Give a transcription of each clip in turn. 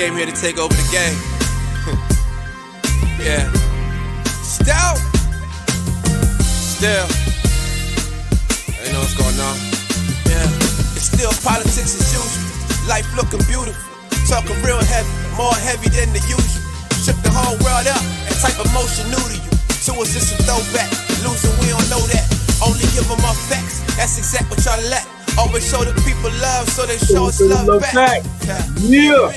Came here to take over the game. yeah. Still. Still. You know what's going on. Yeah. It's still politics as usual. Life looking beautiful. Talking real heavy. More heavy than the usual. Shook the whole world up. That type of motion new to you. Us, it's a throwback. Losing, we don't know that. Only give them our facts. That's exact what y'all lack. Always show the people love, so they show us love, back. back. Yeah.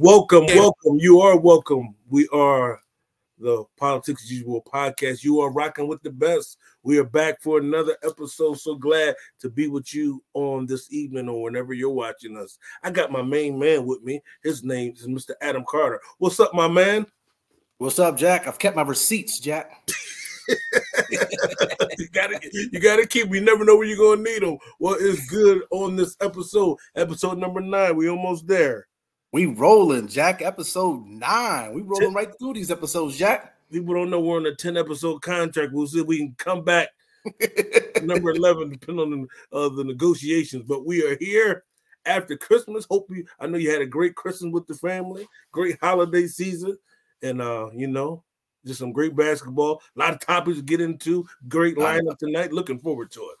Welcome, welcome. You are welcome. We are the Politics as Usual podcast. You are rocking with the best. We are back for another episode. So glad to be with you on this evening or whenever you're watching us. I got my main man with me. His name is Mr. Adam Carter. What's up, my man? What's up, Jack? I've kept my receipts, Jack. you gotta you gotta keep. You never know where you're gonna need them. well What is good on this episode? Episode number nine. We almost there. We rolling, Jack. Episode nine. We rolling right through these episodes, Jack. People don't know we're on a 10 episode contract. We'll see if we can come back number 11, depending on the, uh, the negotiations. But we are here after Christmas. Hope you I know you had a great Christmas with the family, great holiday season, and uh, you know, just some great basketball. A lot of topics to get into. Great lineup tonight. Looking forward to it.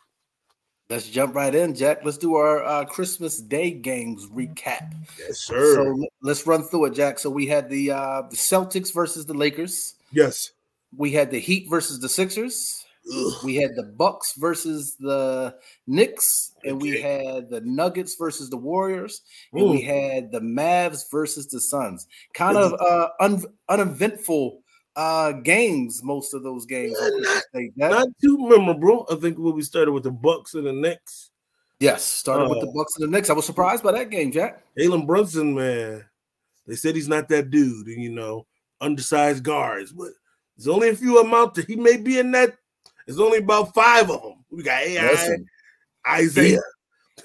Let's jump right in, Jack. Let's do our uh, Christmas Day games recap. Yes, sir. So let's run through it, Jack. So we had the uh, the Celtics versus the Lakers. Yes. We had the Heat versus the Sixers. Ugh. We had the Bucks versus the Knicks, and we had the Nuggets versus the Warriors, and we had the Mavs versus the Suns. Kind of uh, un- uneventful uh, games. Most of those games. Day, Jack. Not too memorable. I think when we started with the Bucks and the Knicks. Yes, started with the Uh, Bucks and the Knicks. I was surprised by that game, Jack. Jalen Brunson, man, they said he's not that dude, and you know, undersized guards, but there's only a few of them out there. He may be in that. There's only about five of them. We got AI, Listen, Isaiah.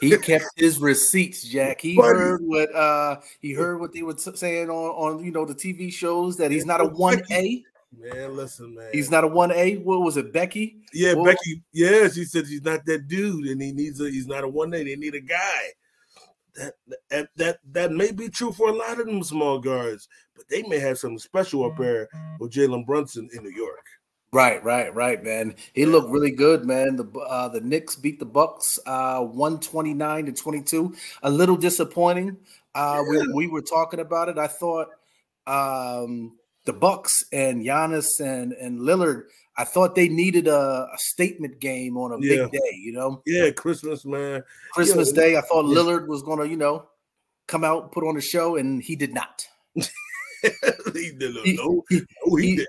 He kept his receipts, Jack. He Buddy. heard what uh he heard what they were t- saying on on you know the TV shows that he's not a one A. Man, listen, man. He's not a one A. What was it, Becky? Yeah, Well- Becky. Yeah, she said he's not that dude, and he needs a. He's not a one A. They need a guy. That that that that may be true for a lot of them small guards, but they may have something special up there with Jalen Brunson in New York. Right, right, right, man. He looked really good, man. The uh, the Knicks beat the Bucks uh 129 to 22. A little disappointing. Uh we, we were talking about it. I thought um the Bucks and Giannis and and Lillard, I thought they needed a, a statement game on a Yeah. big day, you know. Yeah, Christmas, man. Christmas Yeah. Day, I thought Yeah. Lillard was gonna, you know, come out, put on a show, and he did not. he did. No, he- no, he he- did.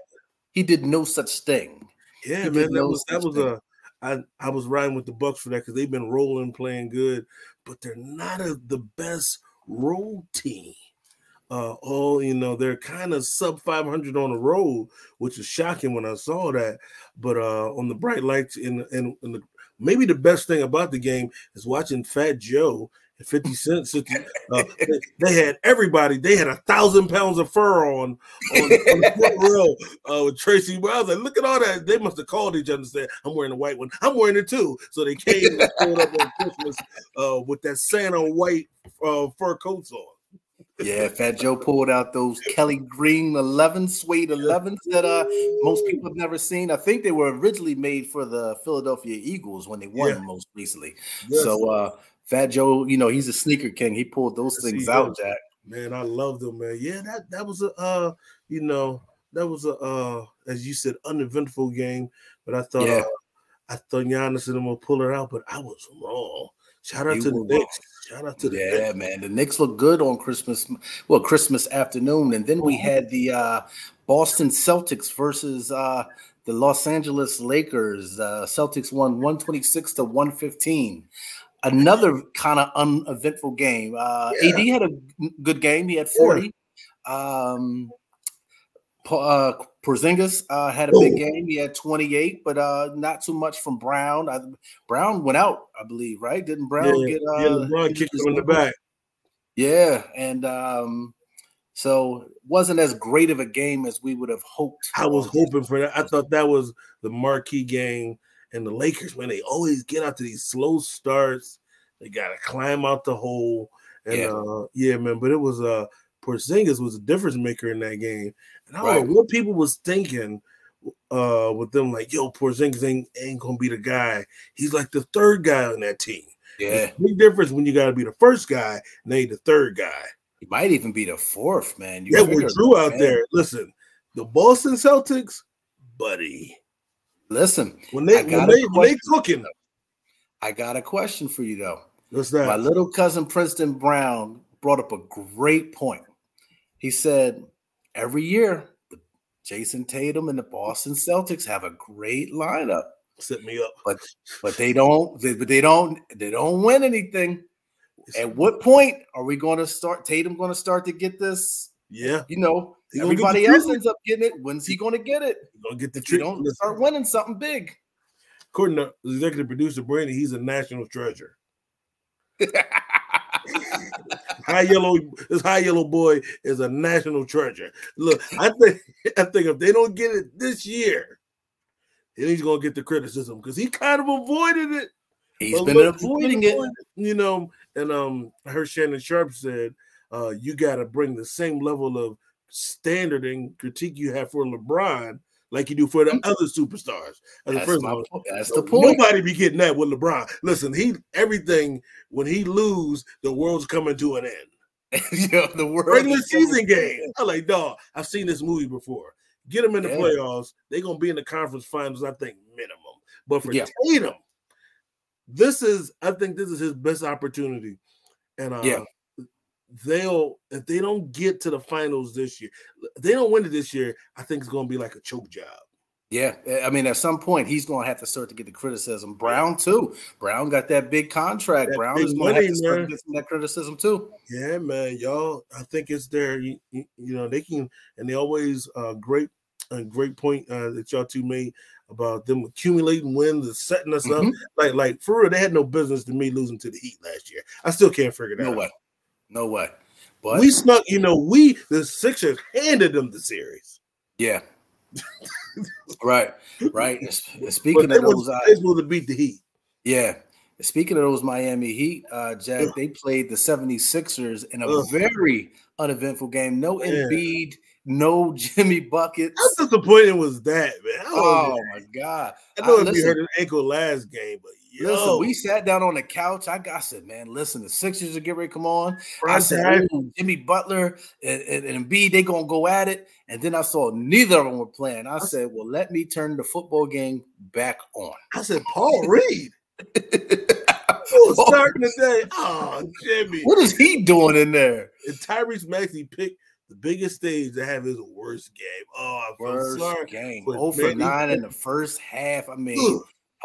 He did no such thing. Yeah, He man, that no was that was thing. a. I I was riding with the Bucks for that because they've been rolling, playing good, but they're not a, the best road team. Uh, oh, you know, they're kind of sub 500 on the road, which is shocking when I saw that. But uh, on the bright lights, in in, in the maybe the best thing about the game is watching Fat Joe and 50 Cent. sit- Uh, they, they had everybody. They had a thousand pounds of fur on on, on the front row uh, with Tracy. Well, I was like, look at all that. They must have called each other and said, "I'm wearing a white one. I'm wearing it too." So they came and showed up on Christmas uh, with that Santa white uh, fur coats on. Yeah, Fat Joe pulled out those Kelly Green 11 suede 11s that uh most people have never seen. I think they were originally made for the Philadelphia Eagles when they won Yeah. most recently. Yes. So uh Fat Joe, you know, he's a sneaker king. He pulled those Yes, things out. Jack. Man, I love them, man. Yeah, that that was a uh, you know, that was a uh, as you said, uneventful game. But I thought Yeah. uh, I thought Giannis and them would pull it out, but I was wrong. Shout out You to the. Knicks. Shout out to the Yeah, Knicks. man. The Knicks look good on Christmas, well, Christmas afternoon. And then we had the uh Boston Celtics versus uh the Los Angeles Lakers. Uh Celtics won 126 to 115. Another kind of uneventful game. Uh Yeah. AD had a good game. He had 40. Um uh, Porzingis uh, had a big Oh. game. He had 28, but uh, not too much from Brown. I, Brown went out, I believe, right? Didn't Brown Yeah, get uh, yeah, LeBron kicked him in the back. Yeah, and um, so wasn't as great of a game as we would have hoped. I was hoping for that. I thought that was the marquee game. And the Lakers, man, they always get out to these slow starts. They got to climb out the hole. And Yeah. uh, yeah, man. But it was uh, Porzingis was a difference maker in that game. And I don't Right. know what people was thinking uh, with them, like, yo, Porzingis ain't ain't gonna be the guy. He's like the third guy on that team. Yeah, Big difference when you got to be the first guy, and they the third guy. he might even be the fourth man. You yeah, with Jrue out man. there. Listen, the Boston Celtics, buddy. Listen, When they when they when they cooking, I got a question for you though. what's that? My little cousin Princeton Brown brought up a great point. He said every year the Jayson Tatum and the Boston Celtics have a great lineup, Set me up. but but they don't. They, but they don't. They don't win anything. At what point are we going to start? Tatum going to start to get this? Yeah, You know, He gonna get the everybody else ends up getting it. When's he going to get it? you gonna get the trick. don't start winning something big. according to executive producer Brandon, he's a national treasure. High yellow, this high yellow boy is a national treasure. Look, I think I think if they don't get it this year, then he's gonna get the criticism because he kind of avoided it. He's been he's avoiding it. You know, and um, I heard Shannon Sharpe said, uh, you got to bring the same level of standard and critique you have for LeBron, like you do for the other superstars. As That's, first my of all, po- that's the point. Nobody be getting that with LeBron. Listen, he everything when he lose, the world's coming to an end. yeah, the world Regular season game. I'm like, dog, I've seen this movie before. Get them in the Yeah. playoffs. They're gonna be in the conference finals, I think, minimum. But for Yeah. Tatum, this is I think this is his best opportunity. And uh Yeah. They'll if they don't get to the finals this year, they don't win it this year, I think it's gonna be like a choke job. Yeah, I mean, at some point he's going to have to start to get the criticism. Brown too. Brown got that big contract. That Brown big is going to have money, to start to get some of that criticism too. Yeah, man, y'all. I think it's there. You, you, you know, they can, and they always uh great, a great point uh, that y'all two made about them accumulating wins and setting us up. Mhm. Like, like for real, they had no business to me losing to the Heat last year. I still can't figure that No out. way, no way. But We snuck, you know, we the Sixers handed them the series. yeah, right, right. Speaking of those, uh, supposed to beat the Heat. yeah. Speaking of those Miami Heat, uh, Jack, they played the 76ers in a very uneventful game. No. Embiid, no Jimmy buckets. How disappointing was that, man? I, Oh my god! I know I- if you listen, hurt an ankle last game, but yo, Listen, we sat down on the couch. I, got, I said, man, listen, the Sixers are getting ready to come on. I said, Jimmy Butler and, and, and Embiid, they gonna go at it. And then I saw neither of them were playing. I said, well, let me turn the football game back on. I said, Paul Reed. Who was starting today? Oh, Jimmy. what is he doing in there? And Tyrese Maxey picked the biggest stage to have his worst game. Oh, I feel First sorry. game, but 0 for maybe- 9 in the first half. I mean,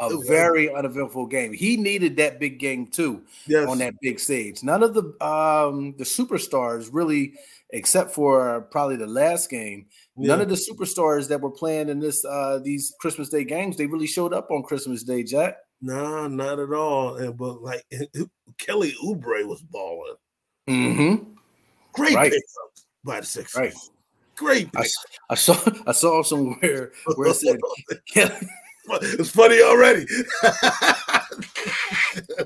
Ugh, a very uneventful game. He needed that big game too. yes. on that big stage. None of the um the superstars really, except for probably the last game, none Yeah. of the superstars that were playing in this uh these Christmas Day games, they really showed up on Christmas Day, Jack. Nah, not at all. And but like Kelly Oubre was balling. Mm-hmm. Great Right. pickup by the Sixers. Right. Great I, I saw I saw somewhere where it said it's funny already.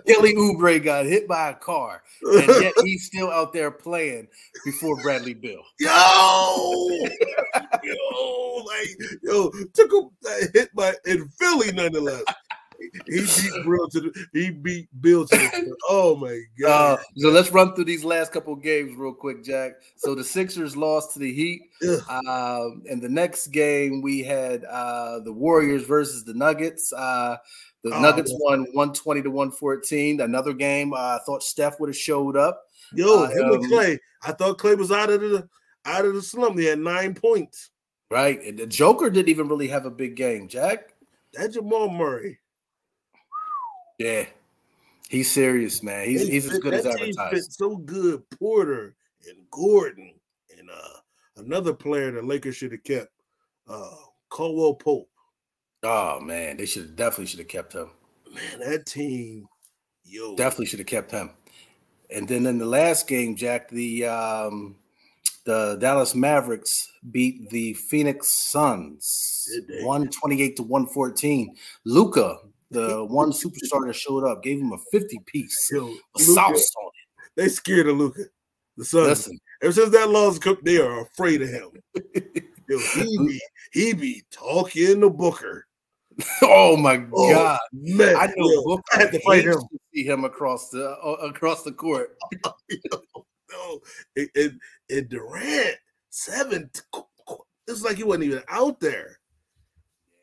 Kelly Oubre got hit by a car, and yet he's still out there playing before Bradley Beal. yo, yo, like yo, took him uh, hit by in Philly nonetheless. He beat Beal to the he beat Beal to the oh my god. Uh, so let's run through these last couple games real quick, Jack. So the Sixers lost to the Heat. Ugh. Um, and the next game we had uh, the Warriors versus the Nuggets. Uh, the Oh, Nuggets man. won 120 to 114. Another game uh, I thought Steph would have showed up. Yo, uh, him and um, Clay. I thought Clay was out of the out of the slump. He had nine points. Right. And the Joker didn't even really have a big game, Jack. That Jamal Murray. Yeah. He's serious, man. He's, he's as good as that team fit advertised. so good. Porter and Gordon and uh another player the Lakers should have kept. Uh Caldwell Pope. Oh man, they should definitely should have kept him. Man, that team, yo, Definitely should have kept him. And then in the last game, Jack, the um, the Dallas Mavericks beat the Phoenix Suns 128 to 114. Luka, the one superstar that showed up, gave him a 50 piece. yo, Luka, sauce on it. they scared of Luka. The Suns. Listen, Ever since that loss cooked, they are afraid of him. Yo, he be he be talking to Booker. oh my Oh, god. man, I know yo, Booker I had to fight him. to see him across the uh, across the court. No, it, it, it Durant seven. It's like he wasn't even out there.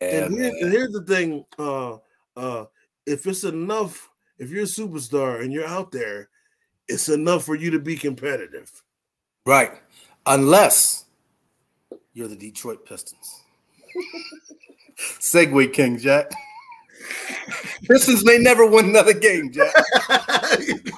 Yeah, and, here- and here's the thing: uh, uh, if it's enough, if you're a superstar and you're out there, it's enough for you to be competitive. right. Unless you're the Detroit Pistons. Segue King, Jack. Pistons may never win another game, Jack.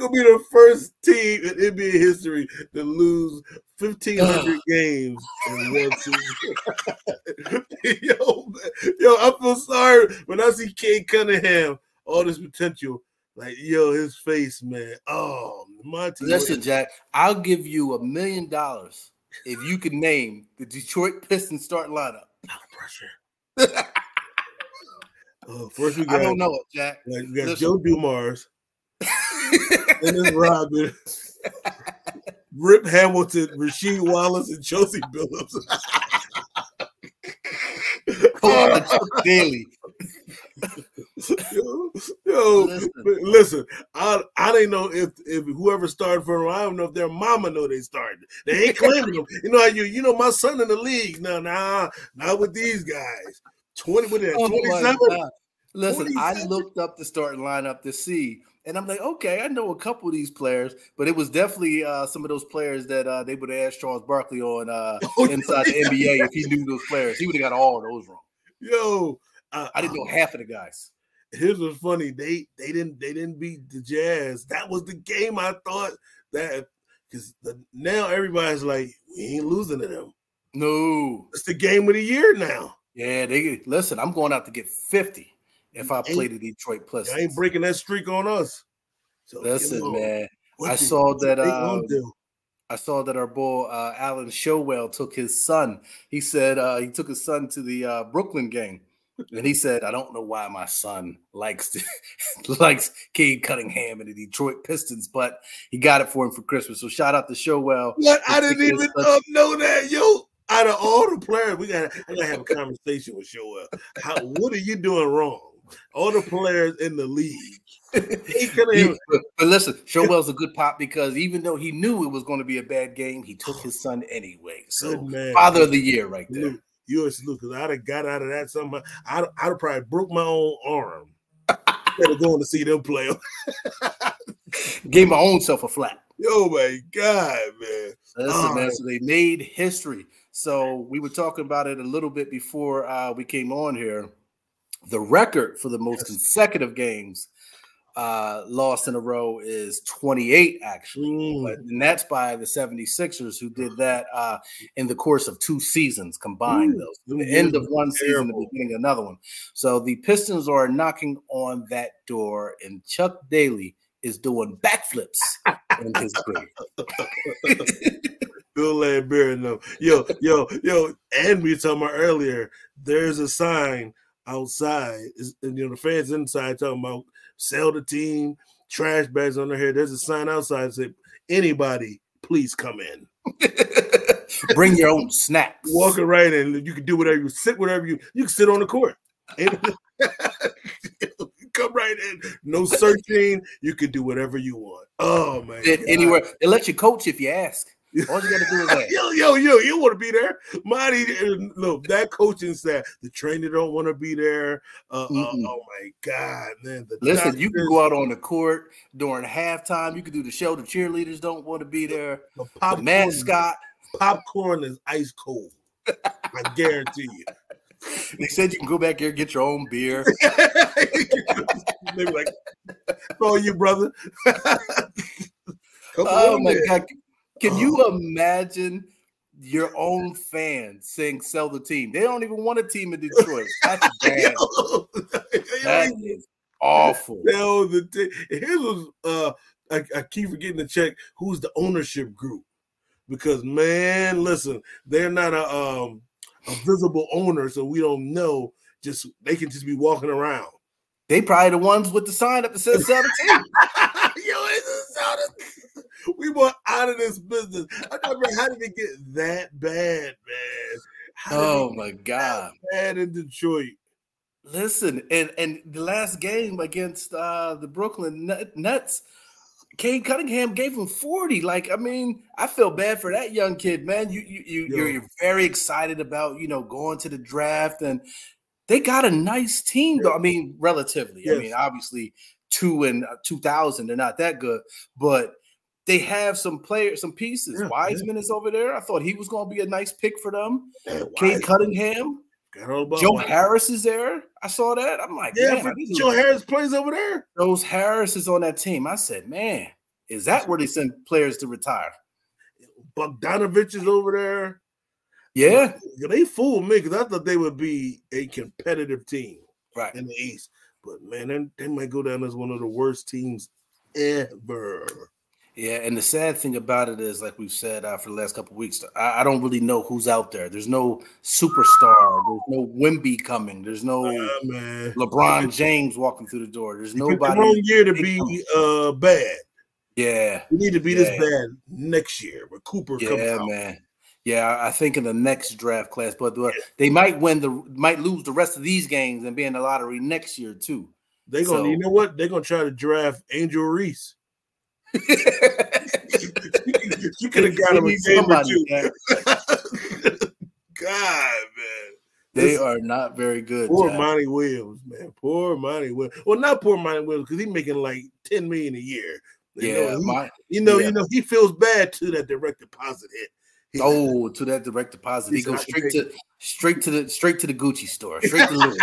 Gonna be the first team in NBA history to lose fifteen hundred games in one season. yo, man, yo, I feel sorry when I see Cade Cunningham, all this potential. Like, yo, his face, man. Oh, my team. Listen, Jack, I'll give you a million dollars if you can name the Detroit Pistons starting lineup. pressure. Oh, first we got. I don't know it, Jack. like, we got Listen. Joe Dumars, Dennis Rodman, Rip Hamilton, Rasheed Wallace, and Josie Billups. Daly. yo, yo, Listen. listen, I I didn't know if if whoever started for them, I don't know if their mama know they started. They ain't claiming them. You know how you you know my son in the league. No, nah, not with these guys. Twenty with that Oh twenty seven. Listen, I looked up the starting lineup to see, and I'm like, okay, I know a couple of these players, but it was definitely uh, some of those players that uh, they would have asked Charles Barkley on uh, Oh, inside the NBA if he knew those players. He would have got all those wrong. Yo, uh, I didn't know half of the guys. Here's what's funny. They they didn't they didn't beat the Jazz. That was the game I thought that because now everybody's like we ain't losing to them. No, It's the game of the year now. yeah, they listen. I'm going out to get 50 if I play the Detroit They I ain't breaking that streak on us. So Listen, you man, what I saw that, do? I saw that our boy uh, Alan Showell took his son. He said uh, he took his son to the uh, Brooklyn game, and he said, "I don't know why my son likes likes Cade Cunningham and the Detroit Pistons, but he got it for him for Christmas." So shout out to Showell. What I didn't even uh, know that, yo. Out of all the players, we got I gotta have a conversation with Joel. How what are you doing wrong? All the players in the league. He could have but, but listen, Showell's a good pop because even though he knew it was going to be a bad game, he took his son anyway. So father of the year right there. Salute. You a salute because I'd have got out of that somehow. I'd, I'd have probably broke my own arm instead of going to see them play. Gave my own self a flat. oh my god, man! Listen, man. So they made history. So we were talking about it a little bit before uh, we came on here. The record for the most consecutive games uh, lost in a row is 28, actually. Mm. But, and that's by the 76ers, who did that uh, in the course of two seasons combined, those. The end of one season, the beginning of another one. So the Pistons are knocking on that door, and Chuck Daly is doing backflips in his grave. Bill and them. Yo, yo, yo, and we were talking about earlier. There's a sign outside. And, you know, the fans inside talking about sell the team, trash bags on their head. There's a sign outside that say, anybody, please come in. Bring your own snacks. Walking right in, you can do whatever you sit, whatever you you can sit on the court. Come right in. No searching. You can do whatever you want. Oh man. Anywhere they let you coach if you ask. All you got to do is ask. Yo, yo, yo, you want to be there. Marty, uh, look, that coaching staff, the trainer don't want to be there. Uh, uh, Mm-mm. oh my God, man. The Listen, you can go out on the court during halftime. You can do the show. The cheerleaders don't want to be there. the The popcorn, mascot. popcorn is ice cold. I guarantee you. They said you can go back there and get your own beer. they be like, "Oh, you brother." Oh my god! Can you imagine your own fans saying "sell the team"? They don't even want a team in Detroit. That's bad. That is awful. Tell the t- here's was uh I, I keep forgetting to check who's the ownership group because man, listen, they're not a um a visible owner, so we don't know. Just they can just be walking around. They probably the ones with the sign up that says "sell the team." We want out of this business. I thought, man, how did it get that bad, man? Oh my god. bad in Detroit. Listen, and and the last game against uh the Brooklyn Net- Nets, Cade Cunningham gave him 40. Like, I mean, I feel bad for that young kid, man. You you, you Yo. you're, you're very excited about, you know, going to the draft and they got a nice team though. I mean, relatively. I mean, obviously, two and uh, 2000, they're not that good, but they have some players, some pieces. Yeah, yeah. Wiseman is over there. I thought he was going to be a nice pick for them. Man, Cade Cunningham, got all about Joe Wise. Harris is there. I saw that. I'm like, Yeah, man, Joe are- Harris plays over there. those Harris is on that team. I said, man, is that where they send players to retire? Bogdanovich is over there. Yeah, Yeah, They fooled me because I thought they would be a competitive team right. in the East. But man, they, they might go down as one of the worst teams ever. Yeah, and the sad thing about it is, like we've said uh, for the last couple weeks, I, I don't really know who's out there. There's no superstar. There's no Wemby coming. There's no man. LeBron James walking through the door. There's picked the nobody. wrong year to be uh, bad. Yeah, We need to be this bad next year when Cooper yeah, out. man. Yeah, I think in the next draft class, but uh, they might win the might lose the rest of these games and be in the lottery next year too. They're gonna, So- you know what? They're gonna try to draft Angel Reese. You could have got him a somebody. Jack. God, man. They Listen, are not very good. Poor Jack. Monty Williams, man. Poor Monty Williams. Well, not poor Monty Williams because he's making like ten million a year. You Yeah, know, he, my you know, yeah. you know, he feels bad too that direct deposit hit. He- oh to that direct deposit. He He goes straight to straight to the straight to the Gucci store, straight to Louis.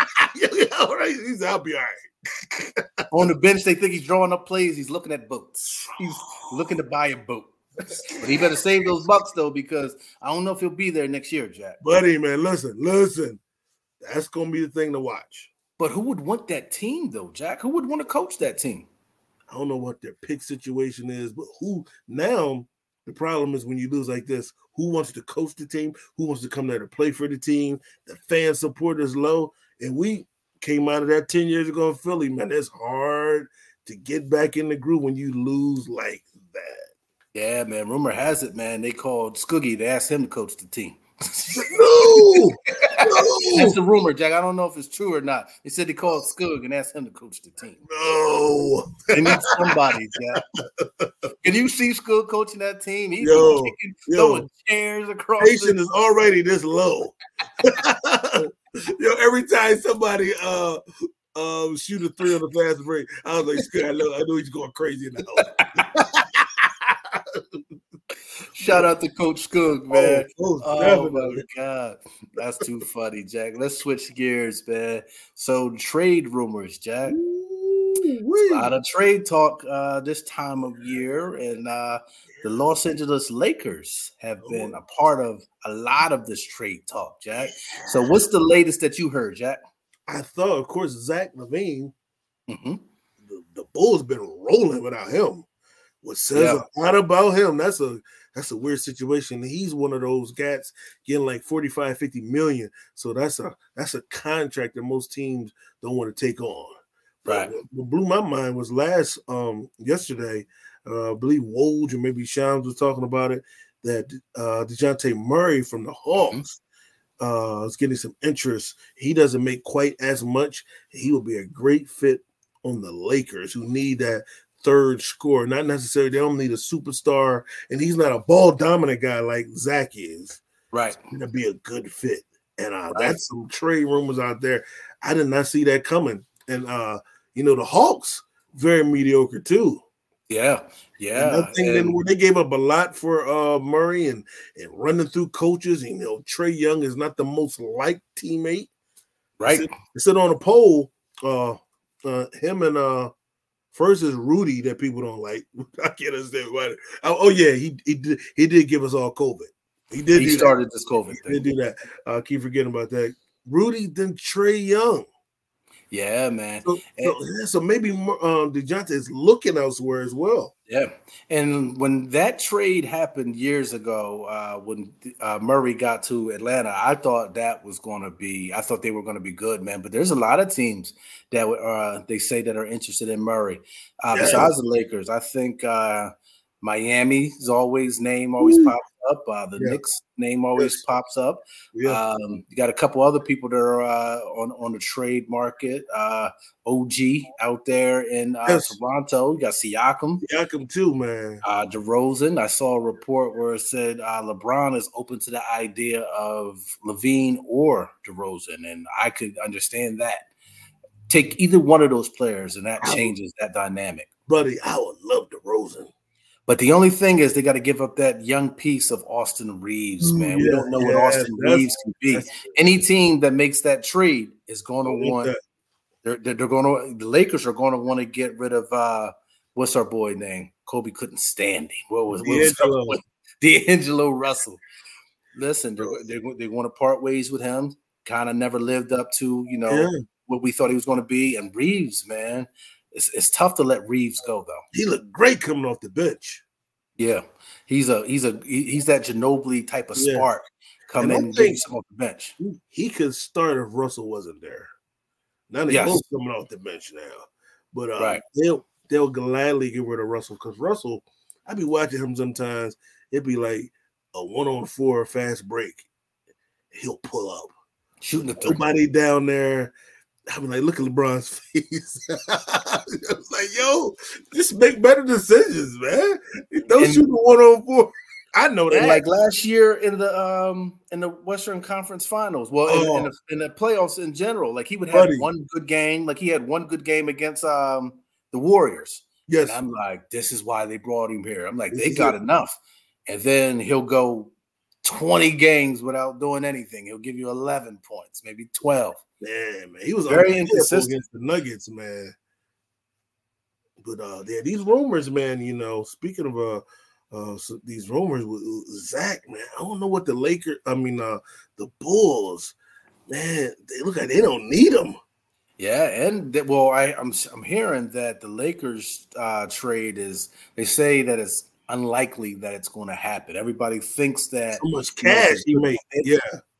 all right. He's I'll be all right. On the bench, they think he's drawing up plays. He's looking at boats. He's looking to buy a boat. But he better save those bucks though, because I don't know if he'll be there next year, Jack. Buddy, man, listen, listen. That's gonna be the thing to watch. But who would want that team though, Jack? Who would want to coach that team? I don't know what their pick situation is, but who now the problem is when you lose like this, who wants to coach the team? Who wants to come there to play for the team? The fan support is low. And we came out of that 10 years ago in Philly, man. It's hard to get back in the groove when you lose like that. Yeah, man. Rumor has it, man. They called Skoogie to ask him to coach the team. No, That's no, the rumor, Jack. I don't know if it's true or not. They said they called Skoog and asked him to coach the team. no. They need somebody, Jack. Can you see Skoog coaching that team? He's Yo, kicking, yo. throwing chairs across. Patient is already this low. Yo, every time somebody uh um shoot a three on the fast break, I was like, "Scott, I know, I know he's going crazy in the house. shout out to Coach Skoog, man. Oh, most Oh my god, that's too funny, Jack. Let's switch gears, man. So trade rumors, Jack. Ooh-wee. A lot of trade talk uh, this time of year, and uh, the Los Angeles Lakers have been a part of a lot of this trade talk, Jack. So, what's the latest that you heard, Jack? I thought, of course, Zach LaVine, hmm the, the Bulls been rolling without him. What says Yeah. a lot about him? That's a that's a weird situation. He's one of those cats getting like 45, 50 million. So that's a that's a contract that most teams don't want to take on. Right. What, blew my mind was last um yesterday, uh, I believe Woj or maybe Shams was talking about it that uh DeJounte Murray from the Hawks uh is getting some interest. He doesn't make quite as much. He will be a great fit on the Lakers who need that third score. Not necessarily they don't need a superstar, and he's not a ball dominant guy like Zach is. Right. Gonna be a good fit. And uh Right. that's some trade rumors out there. I did not see that coming. And uh, you know, the Hawks very mediocre too. Yeah. Yeah. Then and- where they gave up a lot for uh Murray and and running through coaches. And, you know, Trae Young is not the most liked teammate. right. Sit, sit on a poll. Uh, uh, him and uh, first is Rudy that people don't like. I can't understand why. Oh, oh, yeah, he he did he did give us all COVID. He did. He started this COVID That. He did thing. do that. Uh, keep forgetting about that. Rudy then Trae Young. Yeah, man. So, so, so maybe um, Dejounte is looking elsewhere as well. Yeah, and when that trade happened years ago, uh, when uh, Murray got to Atlanta, I thought that was going to be. I thought they were going to be good, man. But there's a lot of teams that uh, they say that are interested in Murray. Uh, Yeah. Besides the Lakers, I think uh, Miami's always name always pops up. Uh, the Yeah. Knicks name always Yes. pops up. Yeah, Um, you got a couple other people that are uh, on on the trade market. Uh, OG out there in uh, Yes. Toronto. You got Siakam, Siakam too, man. uh, DeRozan. I saw a report where it said uh, LeBron is open to the idea of LaVine or DeRozan, and I could understand that. Take either one of those players, and that changes that dynamic. Buddy, I would love DeRozan. But the only thing is, they got to give up that young piece of Austin Reaves, Ooh, man. we don't know what Austin Reaves can be. Any team that makes that trade is going to want that. They're, they're, they're going to. The Lakers are going to want to get rid of. uh What's our boy name? Kobe couldn't stand him. What was, what was D'Angelo. D'Angelo Russell? Listen, they're they're, they want to part ways with him. Kind of never lived up to you know Yeah, what we thought he was going to be. And Reaves, man, it's it's tough to let Reaves go though. he looked great coming off the bench. Yeah, he's a he's a he's that Ginobili type of Yeah. spark. coming And in I and give you think- off the bench. He- could start if Russell wasn't there. Now they Yes. both coming off the bench now, but uh, Right. they'll they'll gladly get rid of Russell because Russell. I'd be watching him sometimes. It'd be like a one on four fast break. He'll pull up. Shooting the three. Nobody down there. I mean, like, look at LeBron's face. I was like, yo, just make better decisions, man. Don't And- shoot the one on four. I know that. And like last year in the um in the Western Conference Finals, well, in, in, Oh. the, in the playoffs in general, like he would have Buddy. one good game. Like he had one good game against um the Warriors. yes, And I'm like, this is why they brought him here. I'm like, This they got it. enough. And then he'll go 20 games without doing anything. He'll give you 11 points, maybe 12. Man, man, he was Very inconsistent. against the Nuggets, man. But uh, yeah, these rumors, man. You know, speaking of uh, uh, so these rumors with with Zach, man, I don't know what the Lakers. I mean, uh, the Bulls, man, they look like they don't need him. Yeah, and that, well, I, I'm I'm hearing that the Lakers uh, trade is they say that it's unlikely that it's going to happen. Everybody thinks that. So much cash he made. Yeah,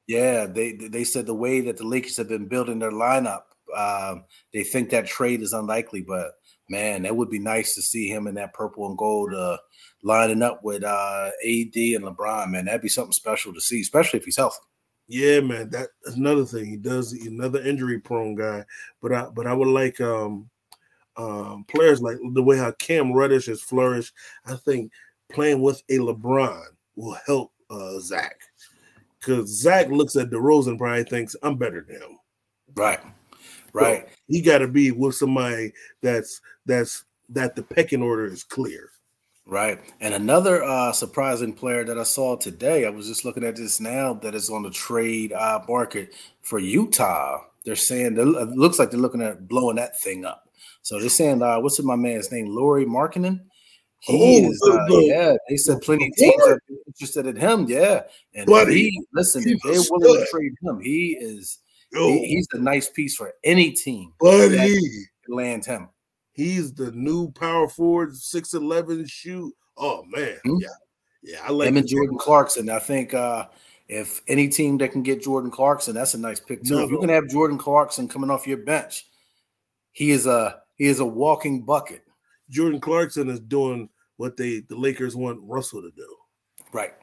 Yeah, they they said the way that the Lakers have been building their lineup, um, they think that trade is unlikely. But man, that would be nice to see him in that purple and gold, uh, lining up with uh, AD and LeBron. Man, that'd be something special to see, especially if he's healthy. Yeah, man, that's another thing. He does another injury prone guy, but I but I would like um um players like the way how Cam Reddish has flourished. I think playing with a LeBron will help uh Zach because Zach looks at DeRozan and probably thinks I'm better than him. Right, right. He got to be with somebody that's that's that the pecking order is clear. Right. And another uh, surprising player that I saw today, I was just looking at this now that is on the trade uh, market for Utah. They're saying it looks like they're looking at blowing that thing up. So they're saying, uh, what's my man's name? Lauri Markkanen. He Oh, is, uh, yeah. They said plenty of teams are interested in him. Yeah, and Buddy, he listen, a they're willing to trade him, he is. He- he's a nice piece for any team buddy, that land him. he's the new power forward, six eleven shoot. Oh man, Hmm? yeah, yeah. I like him and Jordan Clarkson. I think uh, if any team that can get Jordan Clarkson, that's a nice pick too. If you No. can have Jordan Clarkson coming off your bench, he is a he is a walking bucket. Jordan Clarkson is doing what they the Lakers want Russell to do. Right.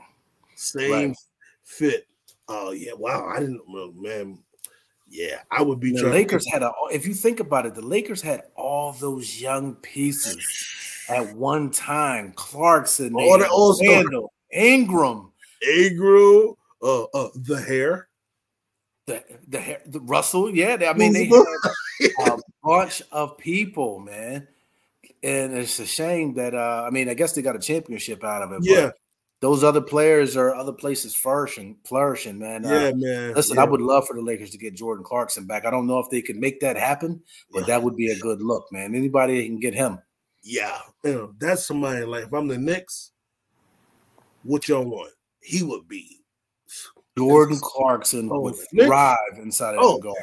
Same Right. fit. Oh yeah, wow. I didn't well, man. Yeah, I would be The Lakers had a. If you think about it, the Lakers had all those young pieces at one time. Clarkson, All the had. Randle, Ingram, Agro, uh, uh, the hair. the the, hair- the Russell. Yeah, they, I mean they had a bunch of people, man. And it's a shame that uh I mean, I guess they got a championship out of it. but Yeah, those other players are other places flourishing, flourishing, man. Uh, yeah, man. listen, yeah. I would love for the Lakers to get Jordan Clarkson back. I don't know if they could make that happen, but that would be a good look, man. Anybody can get him. Yeah, you know, that's somebody like if I'm the Knicks, what y'all want? He would be. Jordan Clarkson Oh, would Knicks? thrive inside of Oh, the guard.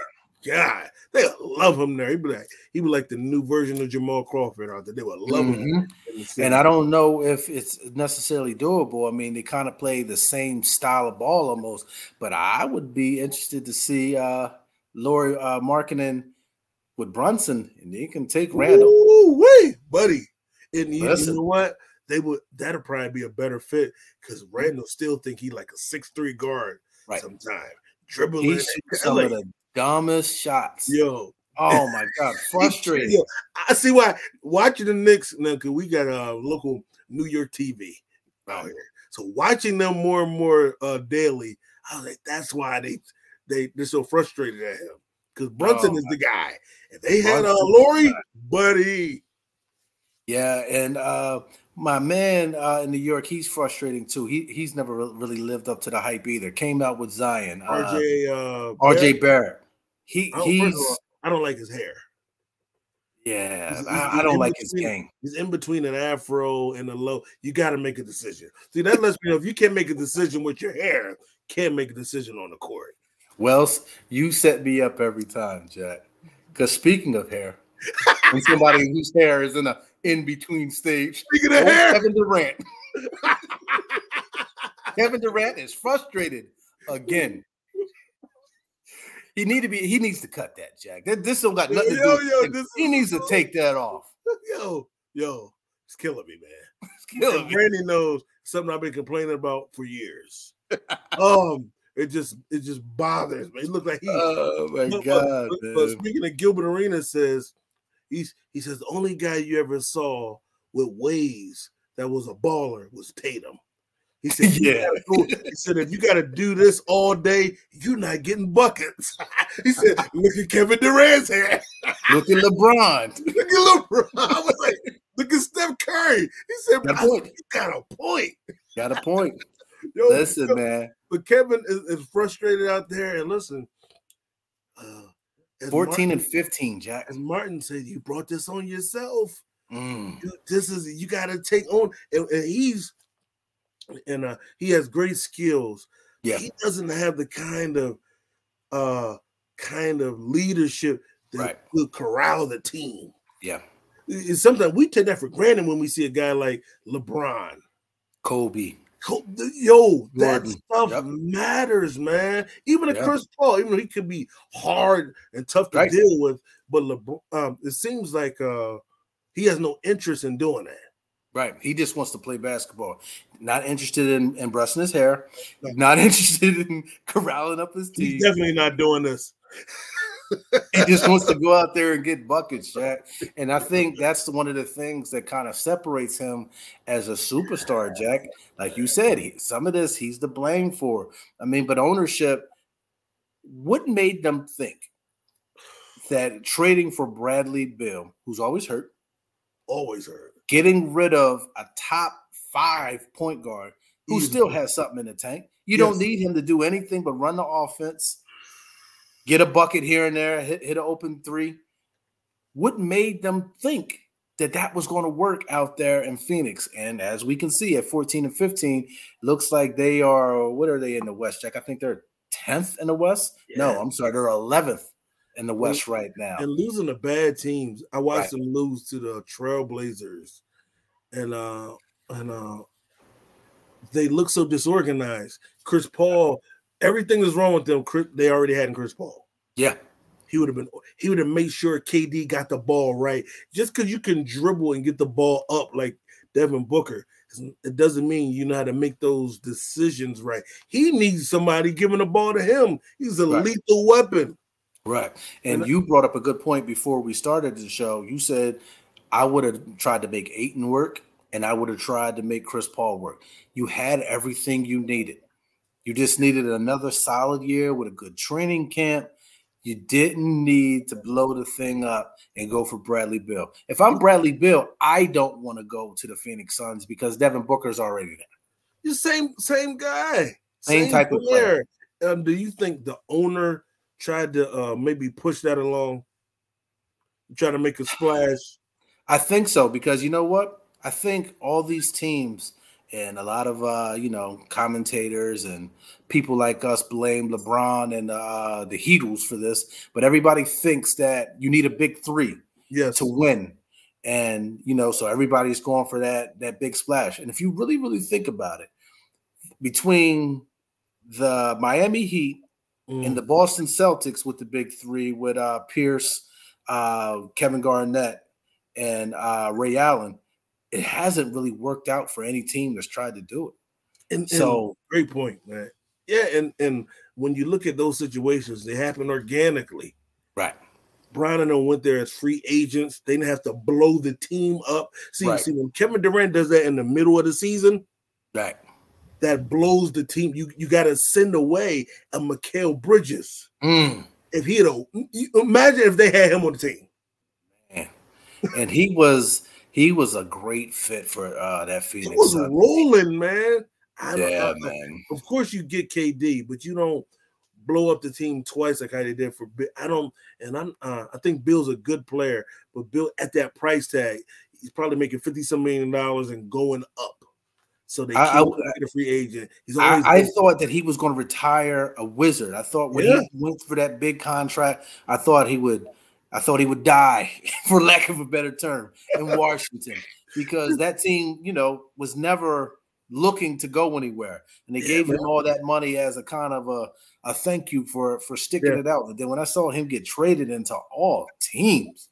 God, they love him there. He'd be like, he'd be like the new version of Jamal Crawford out there. They would love him. Mhm. the city. And I don't know if it's necessarily doable. I mean, they kind of play the same style of ball almost, but I would be interested to see uh Laurie uh Markkinen with Brunson, and he can take Randle. Ooh, wait, buddy. And you, you know what? they would that'll probably be a better fit because Randle still think he like a six three guard Right. sometime dribbling. He shoots some like, of the dumbest shots. yo, Oh my god, frustrating. Yo, I see why watching the Knicks now because we got a local New York TV out here. So watching them more and more uh daily, I was like, that's why they they they're so frustrated at him. Because Brunson Oh, is the guy. If they had uh Brunson Lauri, buddy. Yeah, and uh my man uh in New York, he's frustrating too. He he's never re- really lived up to the hype either. Came out with Zion, uh, RJ uh RJ Barrett. He I don't- first of he's all, I don't like his hair. yeah. he's- I, he's I don't like his between- game. He's in between an afro and a low. You got to make a decision. See, that lets me know if you can't make a decision with your hair, can't make a decision on the court. Wells, you set me up every time, Jack. Because speaking of hair, and somebody whose hair is in a in between stage, Speaking of oh, hair, Kevin Durant. Kevin Durant is frustrated again. He need to be. He needs to cut that, Jack. That- This don't got nothing to do. Yo, with yo, this he needs to take that off. yo, yo, it's killing me, man. It's killing me. Randy knows something I've been complaining about for years. um, it just it just bothers me. It looks like he. Oh my but, god, but, but speaking of Gilbert Arena, says he's he says the only guy you ever saw with waves that was a baller was Tatum. He said, "You Yeah. gotta go-" He said, if you got to do this all day, you're not getting buckets. he said, look at Kevin Durant's hair. Look at LeBron. Look at LeBron. I was like, look at Steph Curry. He said, Got a "I- point. you got a point. Got a point. Yo, Listen, man. But Kevin is, is frustrated out there. And listen, uh, as 14 Martin, and 15, Jack. as Martin said, you brought this on yourself. Mm. Dude, this is you got to take on, and, and he's and uh, he has great skills. Yeah. He doesn't have the kind of uh kind of leadership that Right. will corral the team. Yeah. It- Sometimes we take that for granted when we see a guy like LeBron. Kobe. Co- Yo, that Jordan. stuff Yep. matters, man. Even a Yeah. Chris Paul, even though he could be hard and tough to Right. deal with, but LeBron, um, it seems like uh, he has no interest in doing that. Right. He just wants to play basketball. Not interested in, in brushing his hair. No. Not interested in corralling up his team. He's definitely not doing this. he just wants to go out there and get buckets, Jack. And I think that's one of the things that kind of separates him as a superstar, Jack. Like you said, he, some of this he's to blame for. I mean, but ownership, what made them think that trading for Bradley Beal, who's always hurt, Always heard. Getting rid of a top five point guard who Easy. still has something in the tank. You don't need him to do anything but run the offense, get a bucket here and there, hit, hit an open three. What made them think that that was going to work out there in Phoenix? And as we can see at 14 and 15, looks like they are, what are they in the West, Jack? I think they're 10th in the West. No, I'm sorry, they're 11th in the West right now. And losing to bad teams, I watched Right. them lose to the Trailblazers, and uh, and uh, they look so disorganized. Chris Paul, everything that's wrong with them, Chris, they already had in Chris Paul. Yeah. He would have been. He would have made sure KD got the ball right. Just because you can dribble and get the ball up like Devin Booker, it doesn't mean you know how to make those decisions right. He needs somebody giving the ball to him. He's a Right. lethal weapon. Right. And And- you brought up a good point before we started the show. You said I would have tried to make Ayton work and I would have tried to make Chris Paul work. You had everything you needed. You just needed another solid year with a good training camp. You didn't need to blow the thing up and go for Bradley Beal. If I'm Bradley Beal, I don't want to go to the Phoenix Suns because Devin Booker's already there. The same same guy, Same type of player. Um, do you think the owner tried to uh, maybe push that along, try to make a splash? I think so because you know what? I think all these teams and a lot of uh, you know commentators and people like us blame LeBron and uh, the Heatles for this, but everybody thinks that you need a big three Yes, to win, and you know so everybody's going for that that big splash. And if you really really think about it, between the Miami Heat Mm. and the Boston Celtics with the big three with uh, Pierce, uh, Kevin Garnett, and uh, Ray Allen. it hasn't really worked out for any team that's tried to do it. And, and So- great point, man. Yeah, and and when you look at those situations, they happen organically. Right. Brown and them went there as free agents. They didn't have to blow the team up. See, Right. see, when Kevin Durant does that in the middle of the season, Right. That blows the team. You you got to send away a Mikal Bridges. Mm, If he you- imagine if they had him on the team. man. And he was he was a great fit for uh that He Phoenix. was Suns. rolling, man. I don't- Yeah, man. Of course, you get KD, but you don't blow up the team twice like how they did for. Beal. I don't, and I'm. Uh, I think Beal's a good player, but Beal at that price tag, he's probably making fifty some million dollars and going up. So they I- I can't would- get a free agent. He's I, always I thought that he was going to retire a wizard. I thought when Yeah. he went for that big contract, I thought he would, I thought he would die, for lack of a better term, in Washington because that team, you know, was never looking to go anywhere, and they Yeah, gave him all that money as a kind of a, a thank you for for sticking Yeah. it out. And then when I saw him get traded into all teams,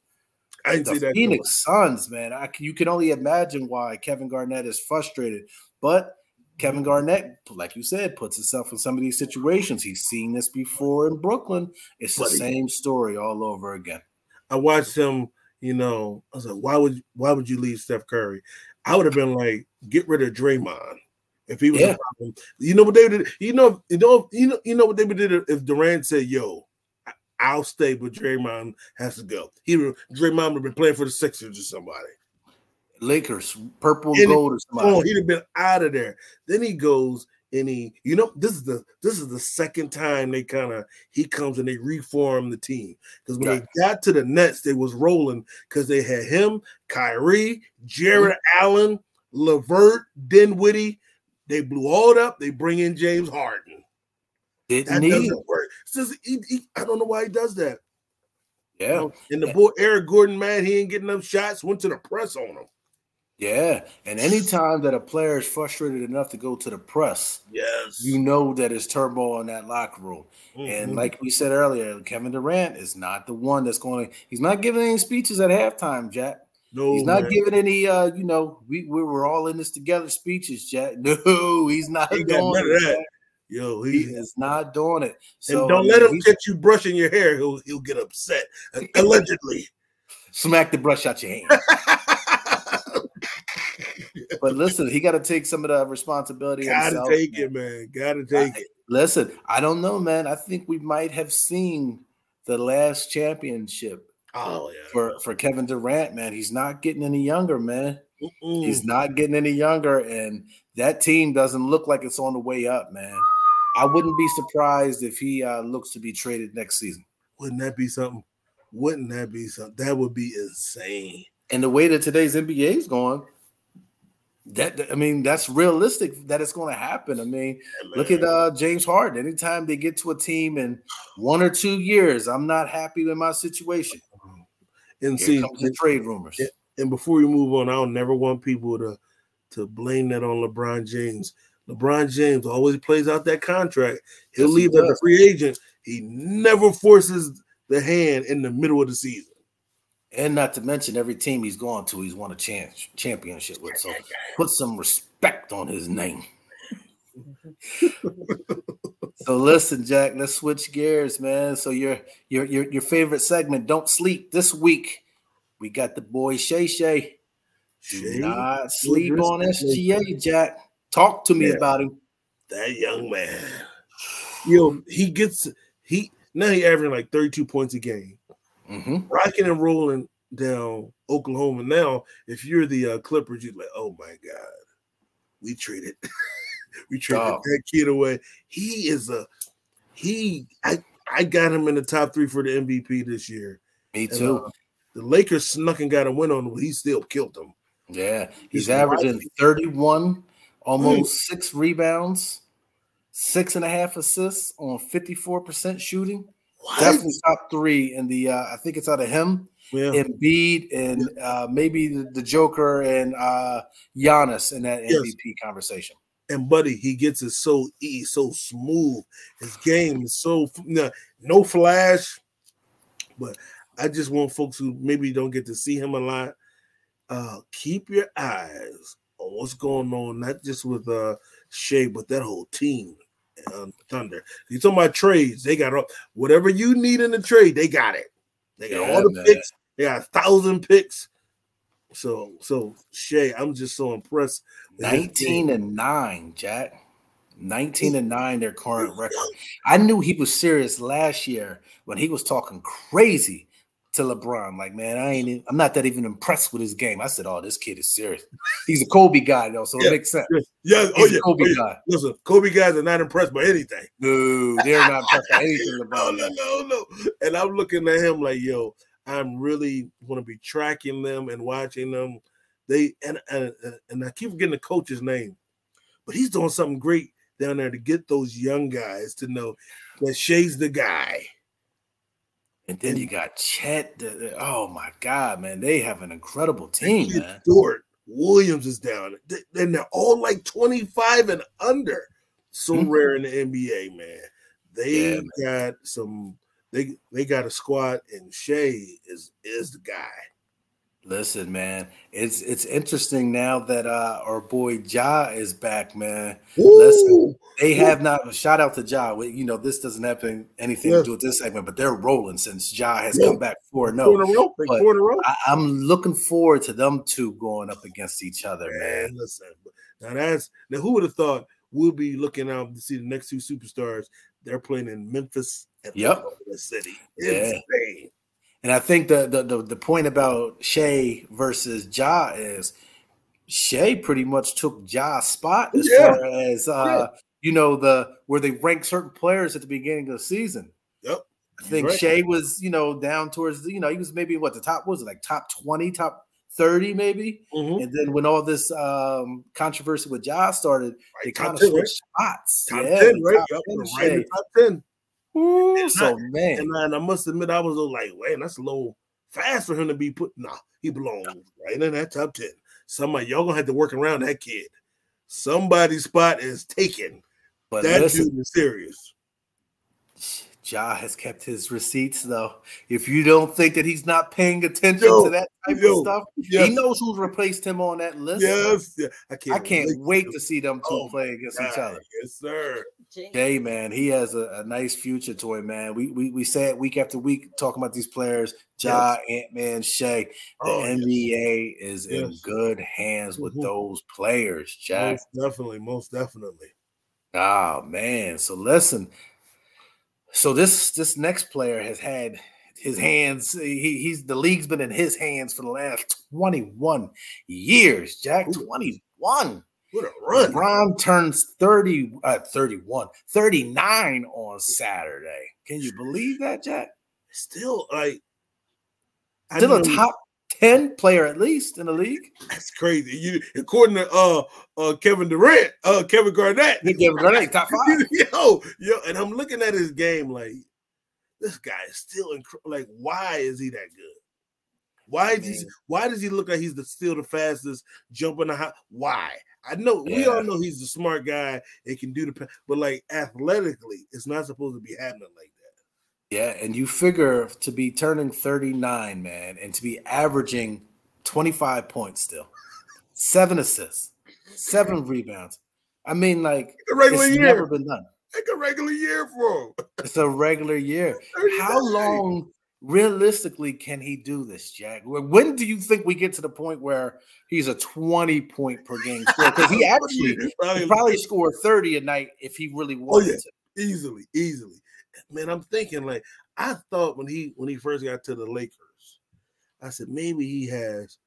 I didn't see the that. Phoenix Suns, man. I, you can only imagine why Kevin Garnett is frustrated. But Kevin Garnett, like you said, puts himself in some of these situations. He's seen this before in Brooklyn. It's the Buddy. same story all over again. I watched him. You know, I was like, why would why would you leave Steph Curry? I would have been like, get rid of Draymond if he was Yeah. a problem. You know what they did? You know, you know, you know, you know what they would did if Durant said, "Yo, I'll stay, but Draymond has to go." He Draymond would have been playing for the Sixers or somebody. Lakers, purple And- gold or somebody. Oh, he'd have been out of there. Then he goes and he, you know, this is the this is the second time they kind of he comes and they reform the team because when Right. they got to the Nets, they was rolling because they had him, Kyrie, Jarrett Allen, Levert, Dinwiddie. They blew all it up. They bring in James Harden. Didn't he? doesn't work. Says he, he- I don't know why he does that. You Yeah, know? And the Yeah. boy Eric Gordon, man, he ain't getting enough shots. Went to the press on him. Yeah. And anytime that a player is frustrated enough to go to the press, Yes, you know that it's turmoil in that locker room. And Mhm. like we said earlier, Kevin Durant is not the one that's going to. He's not giving any speeches at halftime, Jack. no, He's not man. giving any. uh You know, we we were all in this together speeches, Jack. No, he's not He doing got none of it. that. Jack. Yo, He he, is not doing it. So and don't let him catch you brushing your hair. He'll he'll get upset. Allegedly. smack the brush out your hand. But listen, he got to take some of the responsibility. Gotta take man. it, man. Gotta take it. Listen, I don't know, man. I think we might have seen the last championship Oh yeah. for for Kevin Durant, man. He's not getting any younger, man. Mm-mm. He's not getting any younger, and that team doesn't look like it's on the way up, man. I wouldn't be surprised if he uh, looks to be traded next season. Wouldn't that be something? Wouldn't that be something? That would be insane. And the way that today's NBA is going, that I mean, that's realistic that it's going to happen. I mean, look at uh, James Harden. Anytime they get to a team in one or two years, I'm not happy with my situation. and Here see, the trade rumors. And before we move on, I don't never want people to to blame that on LeBron James. LeBron James always plays out that contract. He'll Yes, he as a free agent. He never forces the hand in the middle of the season. And not to mention every team he's gone to, he's won a chance, championship with. So put some respect on his name. so listen, Jack, let's switch gears, man. So your your your your favorite segment, Don't Sleep, this week. We got the boy Shay Shay. Do not sleep on SGA, Jack. Talk to me Yeah. about him. that young man. Yo, he gets he now he averaging like 32 points a game. hmm rocking and rolling down Oklahoma. Now, if you're the uh, Clippers, you're like, oh my God, we traded, we traded Dog. that kid away. He is a he. I I got him in the top three for the MVP this year. Me And, too. uh, the Lakers snuck and got a win on him, he still killed them. Yeah, he's He's averaging wild. 31, almost six rebounds, six and a half assists on 54% shooting. What? Definitely top three in the uh, I think it's out of him, Yeah. Embiid, and uh, maybe the, the Joker and uh Giannis in that Yes. MVP conversation. and buddy, he gets it so easy, so smooth. His game is so no, no flash, but I just want folks who maybe don't get to see him a lot. uh, keep your eyes on what's going on, not just with uh Shai, but that whole team. Um, Thunder. You talking about trades? They got all, whatever you need in the trade. They got it. They got Yeah, all the man. picks. They got a thousand picks. So, so Shai, I'm just so impressed. 19 and 9, Jack. 19 and 9, their current record. I knew he was serious last year when he was talking crazy to LeBron. Like, man, I ain't even- I'm not that even impressed with his game. I said, Oh, this kid is serious. He's a Kobe guy, though, so Yeah. it makes sense. Yeah, oh He's yeah, a Kobe oh, yeah. guy. Listen, Kobe guys are not impressed by anything. No, they're not impressed by anything no, LeBron no, does. no, no. And I'm looking at him like, yo, I'm really going to be tracking them and watching them. They and, and and I keep forgetting the coach's name, but he's doing something great down there to get those young guys to know that Shai's the guy. And then you got Chet. Oh my God, man. They have an incredible team, man. Stewart Williams is down, and they're all like 25 and under. So Mhm. rare in the NBA, man. They Yeah, got some. They they got a squad, and Shai is is the guy. Listen, man, it's it's interesting now that uh our boy Ja is back, man. Listen, They Ooh. have not shout out to Ja. You know, this doesn't have anything Yeah. to do with this segment, but they're rolling since Ja has Yeah. come back four four no. in a row. But four in a row. I, I'm looking forward to them two going up against each other, man. Man, listen. Now that's now who would have thought we'll be looking out to see the next two superstars. They're playing in Memphis and Yep. Oklahoma City. Yeah. Insane. And I think the, the the the point about Shai versus Ja is Shai pretty much took Ja's spot as Yeah. far as uh you know the where they rank certain players at the beginning of the season. Yep. I think Right. Shai was, you know, down towards the, you know, he was maybe what the top was it like top 20, top 30, maybe. Mhm. And then when all this um controversy with Josh started, they kind of 10, right? switched spots. Top yeah, 10, right? top Yep, 10 right in top 10. Ooh, And so I- man, And I, and I must admit, I was like, man, that's a little fast for him to be put. Nah, he belongs right in that top 10. Somebody, y'all gonna have to work around that kid. Somebody's spot is taken. but that listen, dude is serious. Ja has kept his receipts though. If you don't think that he's not paying attention Yo, to that type yo, of stuff, Yes, he knows who's replaced him on that list. yes, yeah. I can't. I can't wait to to see them two Oh, play against each other. Yes, sir. Hey man, he has a, a nice future toy, man. We, we we say it week after week talking about these players, Ja, Ant Man, Shai. The Oh, yes. NBA is in good hands with Mhm. those players, Jack. Most definitely, most definitely. Oh man. So listen. So this this next player has had his hands. He, he's the league's been in his hands for the last 21 years, Jack. Ooh. 21. What a run! LeBron turns 30, uh, 31, 39 on Saturday. Can you believe that, Jack? Still, like, I Still a top 10 player at least in the league. That's crazy. You, according to uh, uh, Kevin Durant, uh, Kevin Garnett, gave Garnett top five. yo, yo, and I'm looking at his game like this guy is still incredible. like, why is he that good? Why is he? Why does he look like he's the still the fastest jumping the high? Why? I know we all know he's the smart guy and can do the, but like athletically, it's not supposed to be happening like that. Yeah, and you figure to be turning 39, man, and to be averaging 25 points still, seven assists, seven rebounds. I mean, like, A regular it's year, never been done. like a regular year for him. It's a regular year. How long realistically can he do this, Jack? When do you think we get to the point where he's a 20 point per game scorer? Because he actually Probably- probably score 30 a night if he really oh, wanted Oh, yeah. to. easily, easily. Man, I'm thinking like I thought when he when he first got to the Lakers, I said maybe he has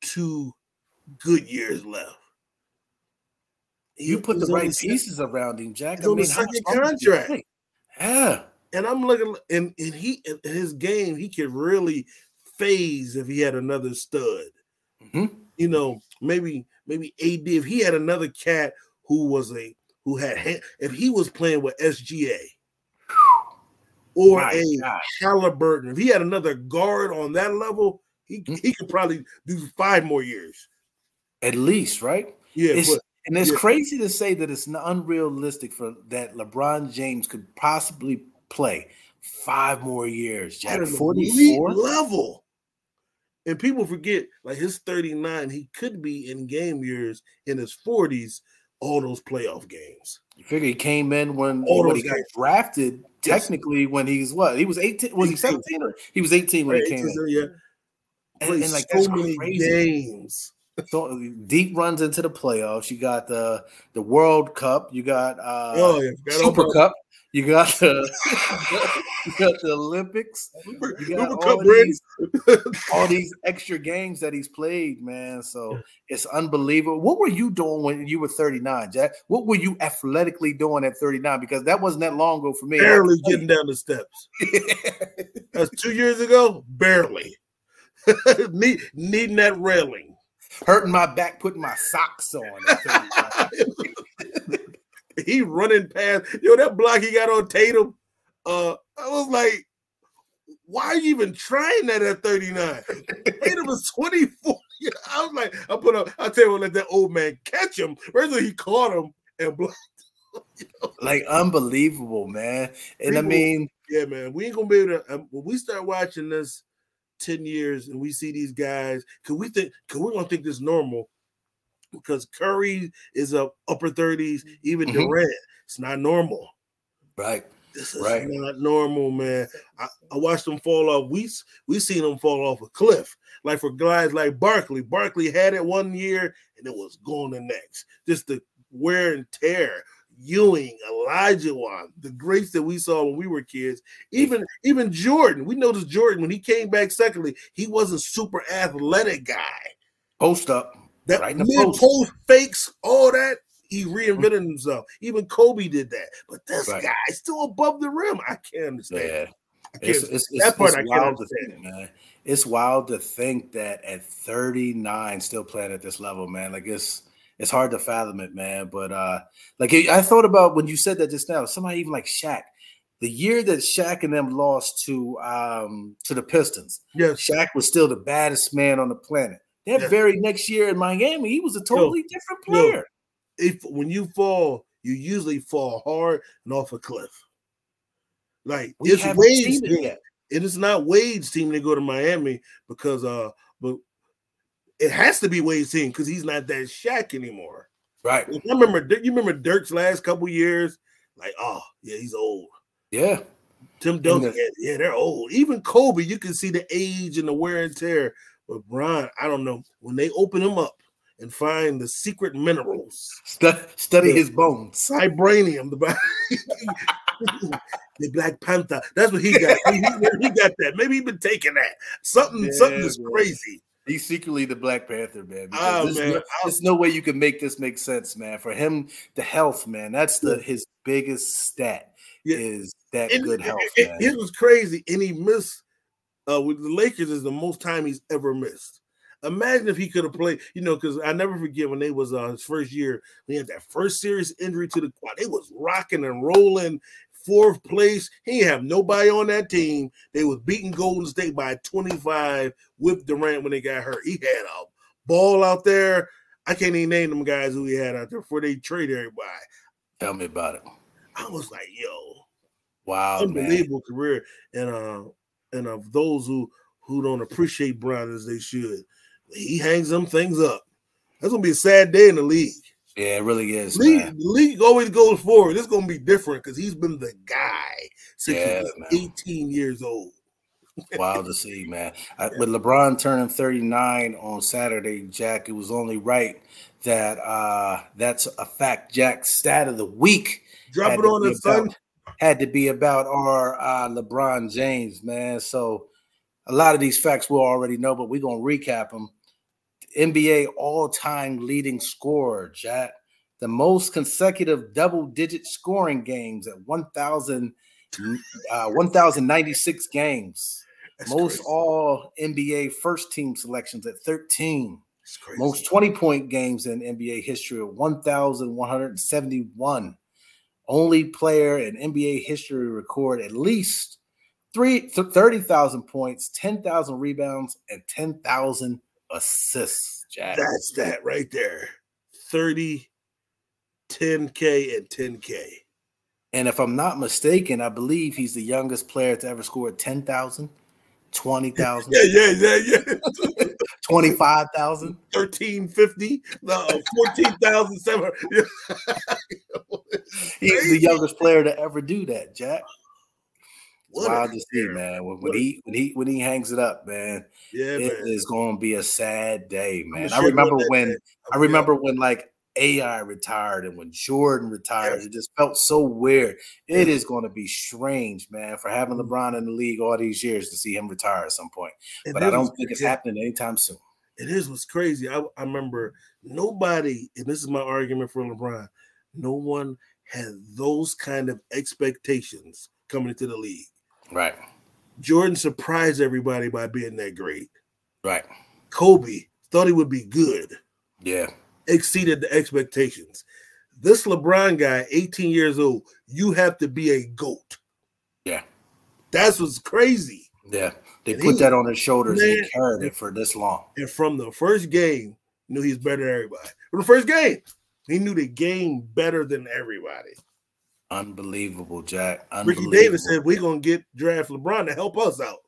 two good years left. You put the right pieces around him, Jack. he's on the how much second contract. Yeah. and I'm looking and, and he in his game, he could really phase if he had another stud. Mhm. You know, maybe maybe AD if he had another cat who was a who had if he was playing with SGA or My a. Haliburton, if he had another guard on that level, he Mhm. he could probably do five more years. At least, right? Yeah, It's, but and it's yeah. crazy to say that it's not unrealistic for that LeBron James could possibly play five more years. at Jack, an elite 44? level. and people forget, like his 39, he could be in game years in his 40s, all those playoff games. You figure he came in when, when he got drafted, technically when he's what? He was 18, was 18. he 17 or he was 18 when he came 18, in. Yeah. And, and, like so many crazy. games so deep runs into the playoffs. You got the the World Cup. You got uh, oh, yeah. Super Cup. You got the you got the Olympics. You got all, these, all these extra games that he's played, man. So it's unbelievable. What were you doing when you were 39, Jack? What were you athletically doing at 39? Because that wasn't that long ago for me. Barely getting down the steps. That's two years ago. Barely. Need, needing that railing hurting my back, putting my socks on. he running past yo that block he got on Tatum. Uh, I was like, why are you even trying that at 39? Tatum was 24. I was like, I put up, I tell you what, let that old man catch him. First he caught him and blocked. like unbelievable, man. And People, I mean, yeah, man, we ain't gonna be able to. Um, when we start watching this 10 years and we see these guys, could we think, could we gonna think this normal? Because Curry is up upper 30s, even mm-hmm. Durant, it's not normal. Right. This is right. not normal, man. I, I, watched them fall off. We we seen them fall off a cliff. Like for guys like Barkley. Barkley had it one year and it was going the next. Just the wear and tear Ewing, Olajuwon, the greats that we saw when we were kids, even even Jordan. We noticed Jordan when he came back. Secondly, he wasn't super athletic guy. Post up, that right mid post. post fakes, all that. He reinvented himself. Even Kobe did that. But this right. guy still above the rim. I can't understand. Yeah. I can't, it's, it's, that part I can't understand. Think, man. It's wild to think that at 39, still playing at this level, man. Like it's it's hard to fathom it, man. But uh, like I thought about when you said that just now, somebody even like Shaq. The year that Shaq and them lost to um to the Pistons, yes. Shaq was still the baddest man on the planet. That yes. very next year in Miami, he was a totally yo, different player. Yo, if when you fall, you usually fall hard and off a cliff. Like we it's Wade's team. It is not Wade's team to go to Miami because uh but it has to be Wade's team because he's not that Shaq anymore. Right. I remember you remember Dirk's last couple years, like, oh yeah, he's old. Yeah. Tim Duncan, the- yeah, they're old. Even Kobe, you can see the age and the wear and tear. But Bron, I don't know. When they open him up and find the secret minerals, study his bones, vibranium, the, the Black Panther. That's what he got. he, he, got that. Maybe he been taking that. Something, yeah, something is crazy. He's secretly the Black Panther, man. Oh, there's, man. No, there's no way you can make this make sense, man. For him, the health, man, that's the his biggest stat yeah. is that and, good health. It, it, was crazy, and he missed uh, with the Lakers is the most time he's ever missed. Imagine if he could have played, you know, because I never forget when they was uh, his first year, he had that first serious injury to the quad. It was rocking and rolling fourth place. He have nobody on that team. They was beating Golden State by 25 with Durant when they got hurt. He had a ball out there. I can't even name them guys who he had out there before they trade everybody. Tell me about it. I was like, yo, wow, unbelievable man. career. And uh, and of those who who don't appreciate Bron as they should, he hangs them things up. That's gonna be a sad day in the league. Yeah, it really is. League, man. league always goes forward. It's gonna be different because he's been the guy since yeah, he was 18 years old. Wild to see, man. I, with LeBron turning 39 on Saturday, Jack, it was only right that uh that's a fact. Jack's stat of the week. Drop it on the sun. Had to be about our uh, LeBron James, man. So a lot of these facts we'll already know, but we're gonna recap them. NBA all-time leading scorer, Jack. The most consecutive double-digit scoring games at 1,000, uh, 1,096 games. That's most crazy. all NBA first team selections at 13. Most 20 point games in NBA history at 1,171. Only player in NBA history to record at least three, 30,000 points, 10,000 rebounds, and 10,000 assists, Jack. That's that right there. 30, 10K, and 10K. And if I'm not mistaken, I believe he's the youngest player to ever score 10,000 20,000. Yeah, yeah, yeah, yeah. 25,000. 1350, no, 14,700. He's the youngest player to ever do that, Jack. What Wild to see, man. When, when he when he when he hangs it up, man, Yeah, it man. is going to be a sad day, man. I remember when. I remember when like AI retired and when Jordan retired, it just felt so weird. It is going to be strange, man, for having Mm-hmm. LeBron in the league all these years to see him retire at some point. And But I don't think it's happening anytime soon. It is what's crazy. I, I remember nobody, and this is my argument for LeBron. No one had those kind of expectations coming into the league. Right, Jordan surprised everybody by being that great. right, Kobe thought he would be good, yeah, exceeded the expectations. This LeBron guy, 18 years old, you have to be a GOAT. yeah, That's what's crazy. yeah. They And put he- that on his shoulders and man, he carried it for this long. And from the first game, knew he's better than everybody. From the first game, he knew the game better than everybody. Unbelievable, Jack. Ricky Davis said, We're gonna get draft LeBron to help us out.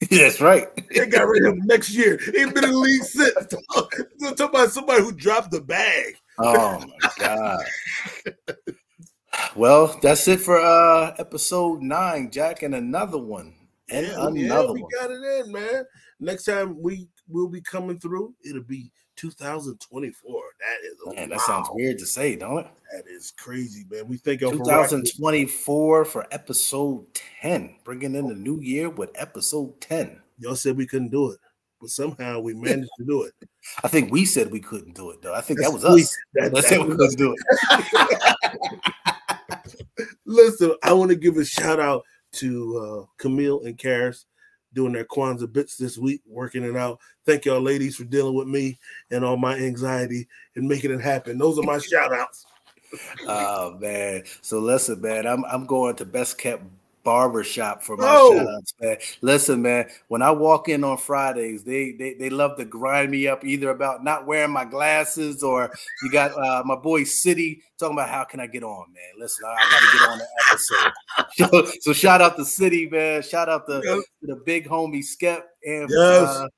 That's right. They got rid of him next year. He ain't been in the league since. Talk about somebody who dropped the bag. Oh my god. Well, that's it for uh episode nine, Jack, and another one. And Yeah, yeah, we one. got it in, man. Next time we will be coming through, it'll be 2024. That is Man, that sounds weird to say, don't it? That is crazy, man. We think of 2024 for episode 10. Bringing in the new year with episode 10. Y'all said we couldn't do it, but somehow we managed to do it. I think we said we couldn't do it, though. I think that was us. that- Let's that we couldn't do it. Listen, I want to give a shout out to uh, Camille and Karis doing their Kwanzaa bits this week, working it out. Thank y'all, ladies, for dealing with me and all my anxiety and making it happen. Those are my shout outs. Oh man. So listen, man, I'm I'm going to best kept barber shop for my Oh. man. Listen, man, when I walk in on Fridays, they, they they love to grind me up either about not wearing my glasses or you got uh, my boy City talking about how can I get on, man. Listen, I, I gotta get on the episode. so, so shout out to City, man. Shout out to, Yes. to the big homie Skep and Yes. uh,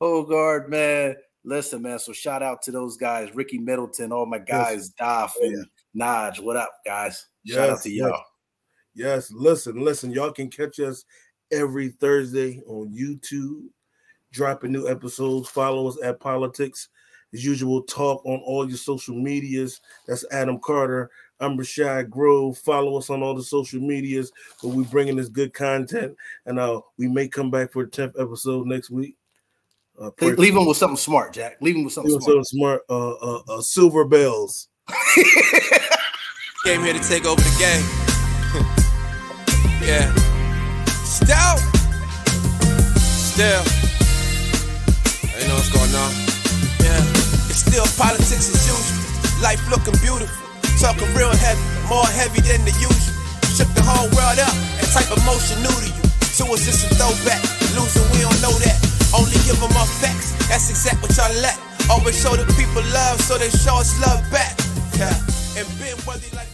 Hogard, man. Listen, man. So shout out to those guys, Ricky Middleton, all my guys, Doff Oh, and Naj. What up, guys? Shout out to y'all. Yes, listen, listen. Y'all can catch us every Thursday on YouTube, dropping new episodes. Follow us at Politics. As usual, talk on all your social medias. That's Adam Carter. I'm Rashad Grove. Follow us on all the social medias where we're bringing this good content. And uh, we may come back for the 10th episode next week. Uh, Leave, leave them with something smart, Jack. Leave them with something for smart. something smart. Uh, uh, uh, silver bells. Came here to take over the game. yeah. Stout. Still. You know what's going on. Yeah. It's still politics as usual. Life looking beautiful. Talking real heavy. More heavy than the usual. Shook the whole world up. That type of motion new to you. Us, it's a throwback. Losing, we don't know that. Only give them our facts. That's exact what y'all lack. Always show the people love, so they show us love back. Yeah. And been worthy like